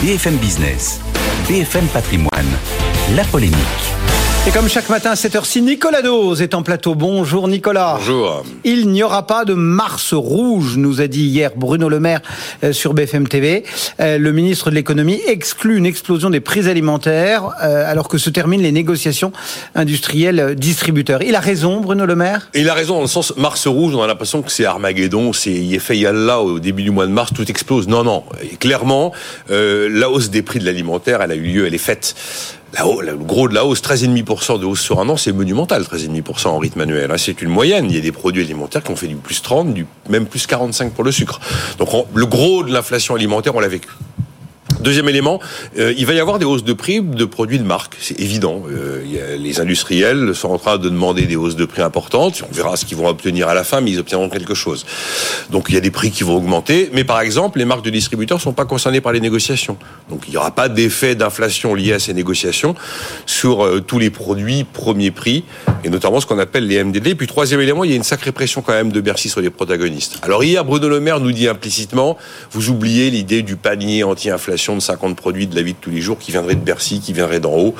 BFM Business, BFM Patrimoine, la polémique. Et comme chaque matin à cette heure-ci, Nicolas Dose est en plateau. Bonjour Nicolas. Bonjour. Il n'y aura pas de Mars rouge, nous a dit hier Bruno Le Maire euh, sur BFM TV. Euh, le ministre de l'économie exclut une explosion des prix alimentaires euh, alors que se terminent les négociations industrielles distributeurs. Il a raison Bruno Le Maire? Il a raison dans le sens Mars rouge, on a l'impression que c'est Armageddon, c'est là au début du mois de mars, tout explose. Non, non. Et clairement, la hausse des prix de l'alimentaire, elle a eu lieu, elle est faite le gros de la hausse, 13,5% de hausse sur un an, c'est monumental, 13,5% en rythme annuel. Hein. C'est une moyenne. Il y a des produits alimentaires qui ont fait du plus 30, du même plus 45 pour le sucre. Donc le gros de l'inflation alimentaire, on l'a vécu. Deuxième élément, euh, il va y avoir des hausses de prix de produits de marque, c'est évident. Euh, les industriels sont en train de demander des hausses de prix importantes. On verra ce qu'ils vont obtenir à la fin, mais ils obtiendront quelque chose. Donc il y a des prix qui vont augmenter, mais par exemple, les marques de distributeurs sont pas concernées par les négociations. Donc il n'y aura pas d'effet d'inflation lié à ces négociations sur euh, tous les produits premier prix, et notamment ce qu'on appelle les MDD. Puis troisième élément, il y a une sacrée pression quand même de Bercy sur les protagonistes. Alors hier, Bruno Le Maire nous dit implicitement, vous oubliez l'idée du panier anti-inflation de 50 produits de la vie de tous les jours qui viendraient de Bercy, qui viendraient d'en haut.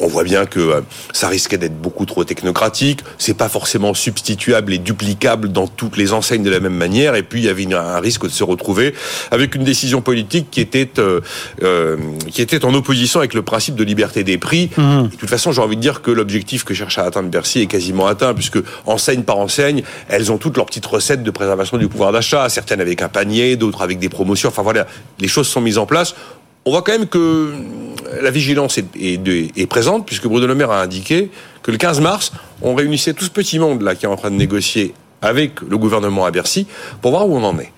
On voit bien que euh, ça risquait d'être beaucoup trop technocratique. C'est pas forcément substituable et duplicable dans toutes les enseignes de la même manière. Et puis il y avait un risque de se retrouver avec une décision politique qui était euh, euh, qui était en opposition avec le principe de liberté des prix. Mmh. De toute façon, j'ai envie de dire que l'objectif que cherche à atteindre Bercy est quasiment atteint, puisque enseigne par enseigne, elles ont toutes leurs petites recettes de préservation du pouvoir d'achat. Certaines avec un panier, d'autres avec des promotions. Enfin voilà, les choses sont mises en place on voit quand même que la vigilance est, présente, puisque Bruno Le Maire a indiqué que le 15 mars, on réunissait tout ce petit monde là qui est en train de négocier avec le gouvernement à Bercy pour voir où on en est.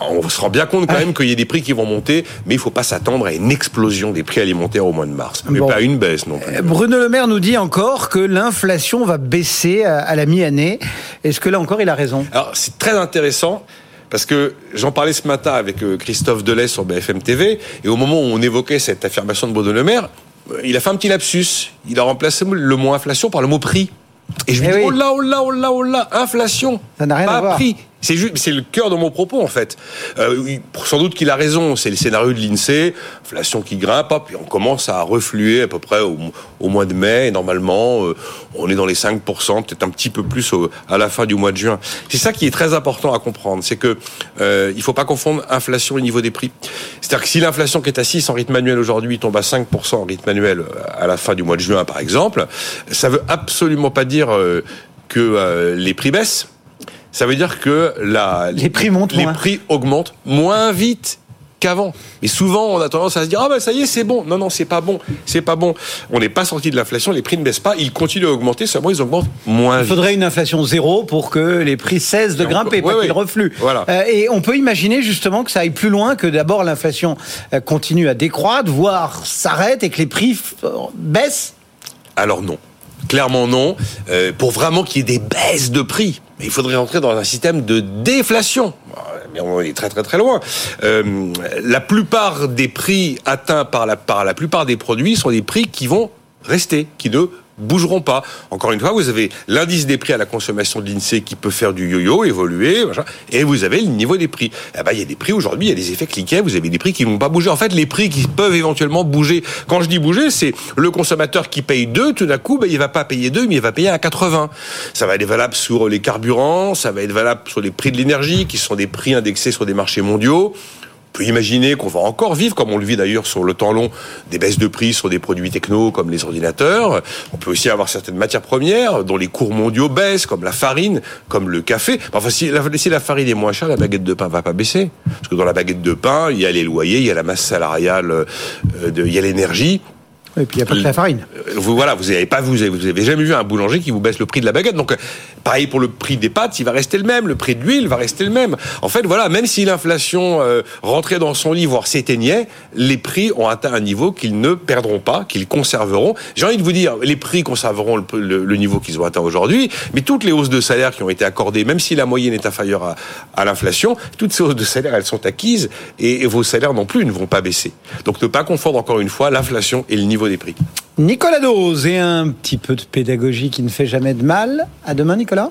On se rend bien compte quand même qu'il y a des prix qui vont monter, mais il ne faut pas s'attendre à une explosion des prix alimentaires au mois de mars. Mais pas une baisse non plus. Bruno Le Maire nous dit encore que l'inflation va baisser à la mi-année. Est-ce que là encore il a raison? Alors c'est très intéressant parce que j'en parlais ce matin avec euh, Christophe Delay sur BFM TV, et au moment où on évoquait cette affirmation de Bruno Le Maire, euh, il a fait un petit lapsus. Il a remplacé le mot inflation par le mot prix. Et je lui eh dis, oh là, oh là, oh là, oh là, inflation. Ça n'a rien à voir. prix. C'est le cœur de mon propos en fait. Euh, sans doute qu'il a raison. C'est le scénario de l'Insee, inflation qui grimpe, puis on commence à refluer à peu près au, mois de mai. Et normalement, euh, on est dans les 5%, peut-être un petit peu plus à la fin du mois de juin. C'est ça qui est très important à comprendre, c'est que euh, il faut pas confondre inflation et niveau des prix. C'est-à-dire que si l'inflation qui est à 6 en rythme annuel aujourd'hui tombe à 5% en rythme annuel euh, à la fin du mois de juin, par exemple, ça veut absolument pas dire euh, que les prix baissent ça veut dire que la, les prix montent les prix augmentent moins vite qu'avant. Et souvent, on a tendance à se dire ah ben ça y est, c'est bon. Non non, c'est pas bon, c'est pas bon. On n'est pas sorti de l'inflation, les prix ne baissent pas, ils continuent à augmenter, seulement ils augmentent moins. Il faudrait une inflation zéro pour que les prix cessent de grimper, pas qu'ils refluent. Voilà. Euh, et on peut imaginer justement que ça aille plus loin que d'abord l'inflation euh, continue à décroître, voire s'arrête et que les prix baissent. Alors non. Clairement non. Euh, pour vraiment qu'il y ait des baisses de prix, il faudrait rentrer dans un système de déflation. Mais on est très très très loin. Euh, la plupart des prix atteints par la, par la plupart des produits sont des prix qui vont rester, qui ne bougeront pas. Encore une fois, vous avez l'indice des prix à la consommation de l'INSEE qui peut faire du yo-yo, évoluer, et vous avez le niveau des prix. Eh ben, il y a des prix aujourd'hui, il y a des effets cliquets, vous avez des prix qui vont pas bouger. En fait, les prix qui peuvent éventuellement bouger. Quand je dis bouger, c'est le consommateur qui paye 2, tout d'un coup, ben, il va pas payer 2, mais il va payer à 80. Ça va être valable sur les carburants, ça va être valable sur les prix de l'énergie, qui sont des prix indexés sur des marchés mondiaux. On peut imaginer qu'on va encore vivre, comme on le vit d'ailleurs sur le temps long, des baisses de prix sur des produits techno comme les ordinateurs. On peut aussi avoir certaines matières premières dont les cours mondiaux baissent, comme la farine, comme le café. Enfin, si la, si la farine est moins chère, la baguette de pain va pas baisser. Parce que dans la baguette de pain, il y a les loyers, il y a la masse salariale, euh, il y a l'énergie. Et puis il n'y a pas que la farine. Euh, vous, voilà, vous n'avez pas, vous avez, jamais vu un boulanger qui vous baisse le prix de la baguette. Donc, pareil pour le prix des pâtes, il va rester le même. Le prix de l'huile va rester le même. En fait, voilà, même si l'inflation euh, rentrait dans son lit, voire s'éteignait, les prix ont atteint un niveau qu'ils ne perdront pas, qu'ils conserveront. J'ai envie de vous dire, les prix conserveront le, niveau qu'ils ont atteint aujourd'hui, mais toutes les hausses de salaire qui ont été accordées, même si la moyenne est inférieure à, l'inflation, toutes ces hausses de salaire, elles sont acquises et vos salaires non plus ne vont pas baisser. Donc, ne pas confondre encore une fois l'inflation et le niveau des prix. Nicolas Dose et un petit peu de pédagogie qui ne fait jamais de mal. À demain, Nicolas.